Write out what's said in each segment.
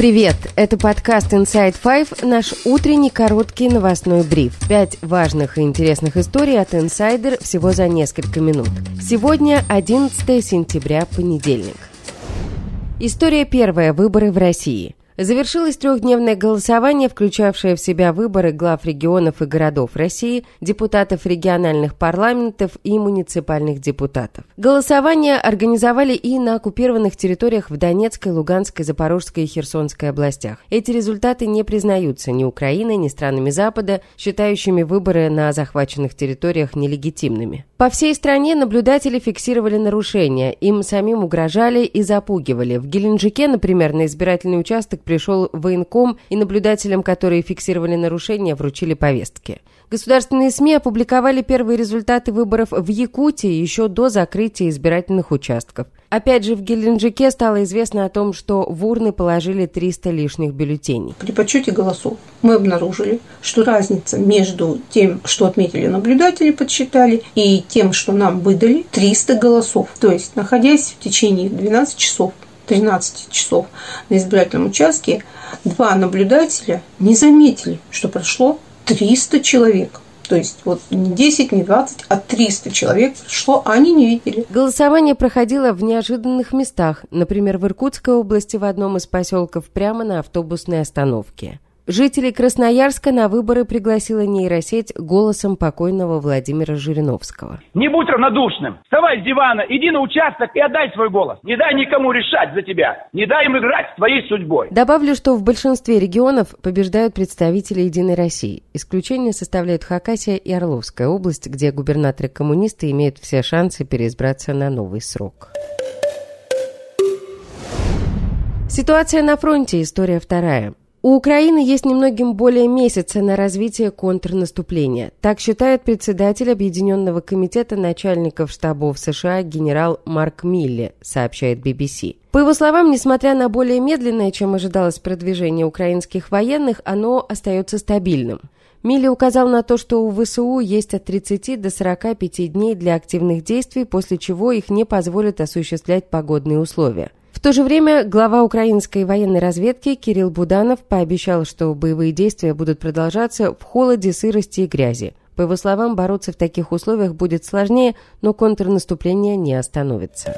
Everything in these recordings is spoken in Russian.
Привет! Это подкаст Inside Five, наш утренний короткий новостной бриф. Пять важных и интересных историй от Insider всего за несколько минут. Сегодня 11 сентября, понедельник. История первая. Выборы в России. Завершилось трехдневное голосование, включавшее в себя выборы глав регионов и городов России, депутатов региональных парламентов и муниципальных депутатов. Голосование организовали и на оккупированных территориях в Донецкой, Луганской, Запорожской и Херсонской областях. Эти результаты не признаются ни Украиной, ни странами Запада, считающими выборы на захваченных территориях нелегитимными. По всей стране наблюдатели фиксировали нарушения, им самим угрожали и запугивали. В Геленджике, например, на избирательный участок пришел военком, и наблюдателям, которые фиксировали нарушения, вручили повестки. Государственные СМИ опубликовали первые результаты выборов в Якутии еще до закрытия избирательных участков. Опять же, в Геленджике стало известно о том, что в урны положили 300 лишних бюллетеней. При подсчете голосов мы обнаружили, что разница между тем, что отметили наблюдатели, подсчитали, и тем, что нам выдали, 300 голосов. То есть, находясь в течение 12 часов 13 часов на избирательном участке, два наблюдателя не заметили, что прошло 300 человек. То есть вот не 10, не 20, а 300 человек прошло, а они не видели. Голосование проходило в неожиданных местах, например, в Иркутской области в одном из поселков прямо на автобусной остановке. Жителей Красноярска на выборы пригласила нейросеть голосом покойного Владимира Жириновского. Не будь равнодушным. Вставай с дивана, иди на участок и отдай свой голос. Не дай никому решать за тебя. Не дай им играть с твоей судьбой. Добавлю, что в большинстве регионов побеждают представители «Единой России». Исключение составляют Хакасия и Орловская область, где губернаторы-коммунисты имеют все шансы переизбраться на новый срок. Ситуация на фронте. История вторая. У Украины есть немногим более месяца на развитие контрнаступления. Так считает председатель Объединенного комитета начальников штабов США генерал Марк Милли, сообщает BBC. По его словам, несмотря на более медленное, чем ожидалось продвижение украинских военных, оно остается стабильным. Милли указал на то, что у ВСУ есть от 30 до 45 дней для активных действий, после чего их не позволят осуществлять погодные условия. В то же время глава украинской военной разведки Кирилл Буданов пообещал, что боевые действия будут продолжаться в холоде, сырости и грязи. По его словам, бороться в таких условиях будет сложнее, но контрнаступление не остановится.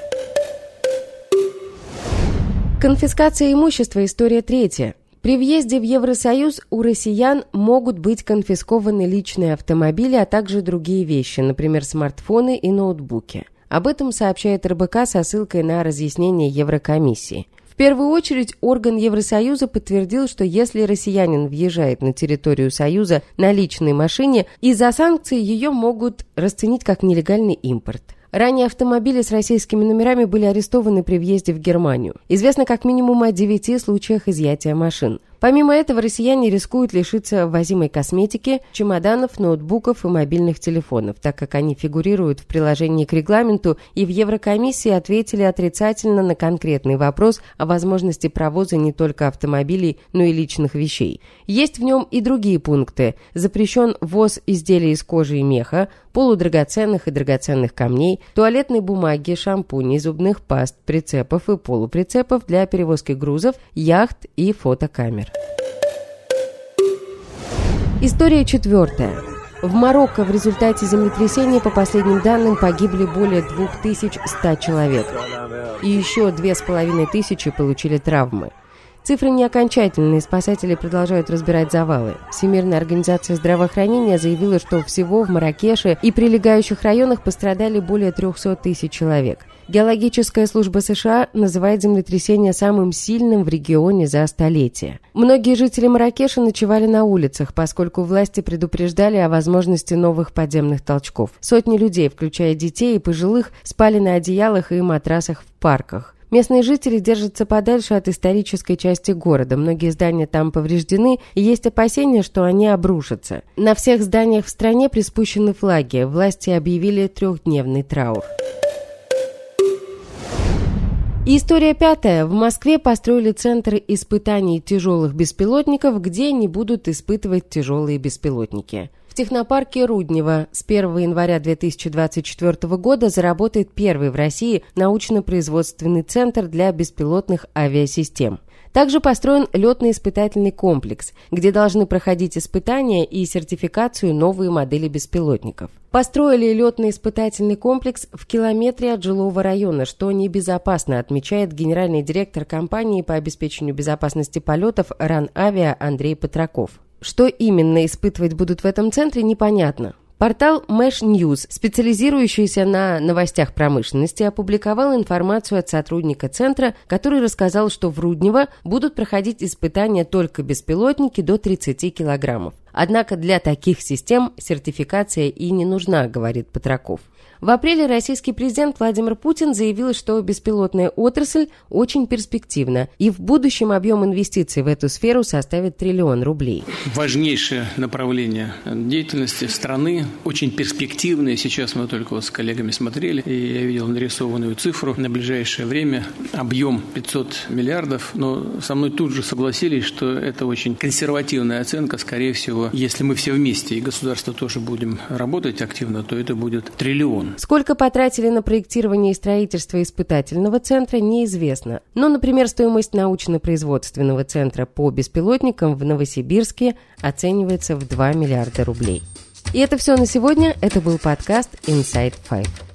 Конфискация имущества – история третья. При въезде в Евросоюз у россиян могут быть конфискованы личные автомобили, а также другие вещи, например, смартфоны и ноутбуки. Об этом сообщает РБК со ссылкой на разъяснение Еврокомиссии. В первую очередь орган Евросоюза подтвердил, что если россиянин въезжает на территорию Союза на личной машине, из-за санкций ее могут расценить как нелегальный импорт. Ранее автомобили с российскими номерами были арестованы при въезде в Германию. Известно как минимум о девяти случаях изъятия машин. Помимо этого, россияне рискуют лишиться ввозимой косметики, чемоданов, ноутбуков и мобильных телефонов, так как они фигурируют в приложении к регламенту, и в Еврокомиссии ответили отрицательно на конкретный вопрос о возможности провоза не только автомобилей, но и личных вещей. Есть в нем и другие пункты. Запрещен ввоз изделий из кожи и меха, полудрагоценных и драгоценных камней, туалетной бумаги, шампуней, зубных паст, прицепов и полуприцепов для перевозки грузов, яхт и фотокамер. История четвертая. В Марокко в результате землетрясения, по последним данным, погибли более 2100 человек. И еще 2500 получили травмы. Цифры не окончательные, спасатели продолжают разбирать завалы. Всемирная организация здравоохранения заявила, что всего в Маракеше и прилегающих районах пострадали более 300 тысяч человек. Геологическая служба США называет землетрясение самым сильным в регионе за столетие. Многие жители Маракеша ночевали на улицах, поскольку власти предупреждали о возможности новых подземных толчков. Сотни людей, включая детей и пожилых, спали на одеялах и матрасах в парках. Местные жители держатся подальше от исторической части города. Многие здания там повреждены, и есть опасения, что они обрушатся. На всех зданиях в стране приспущены флаги. Власти объявили трехдневный траур. История пятая. В Москве построили центр испытаний тяжелых беспилотников, где не будут испытывать тяжелые беспилотники. В технопарке Руднева с 1 января 2024 года заработает первый в России научно-производственный центр для беспилотных авиасистем. Также построен летно-испытательный комплекс, где должны проходить испытания и сертификацию новые модели беспилотников. Построили летно-испытательный комплекс в километре от жилого района, что небезопасно, отмечает генеральный директор компании по обеспечению безопасности полетов РАН-Авиа Андрей Петраков. Что именно испытывать будут в этом центре, непонятно. Портал Mesh News, специализирующийся на новостях промышленности, опубликовал информацию от сотрудника центра, который рассказал, что в Руднево будут проходить испытания только беспилотники до 30 килограммов. Однако для таких систем сертификация и не нужна, говорит Петраков. В апреле российский президент Владимир Путин заявил, что беспилотная отрасль очень перспективна, и в будущем объем инвестиций в эту сферу составит триллион рублей. Важнейшее направление деятельности страны, очень перспективное. Сейчас мы только вот с коллегами смотрели, и я видел нарисованную цифру. На ближайшее время объем 500 миллиардов, но со мной тут же согласились, что это очень консервативная оценка. Скорее всего, если мы все вместе и государство тоже будем работать активно, то это будет триллион. Сколько потратили на проектирование и строительство испытательного центра, неизвестно. Но, например, стоимость научно-производственного центра по беспилотникам в Новосибирске оценивается в 2 миллиарда рублей. И это все на сегодня. Это был подкаст Inside Five.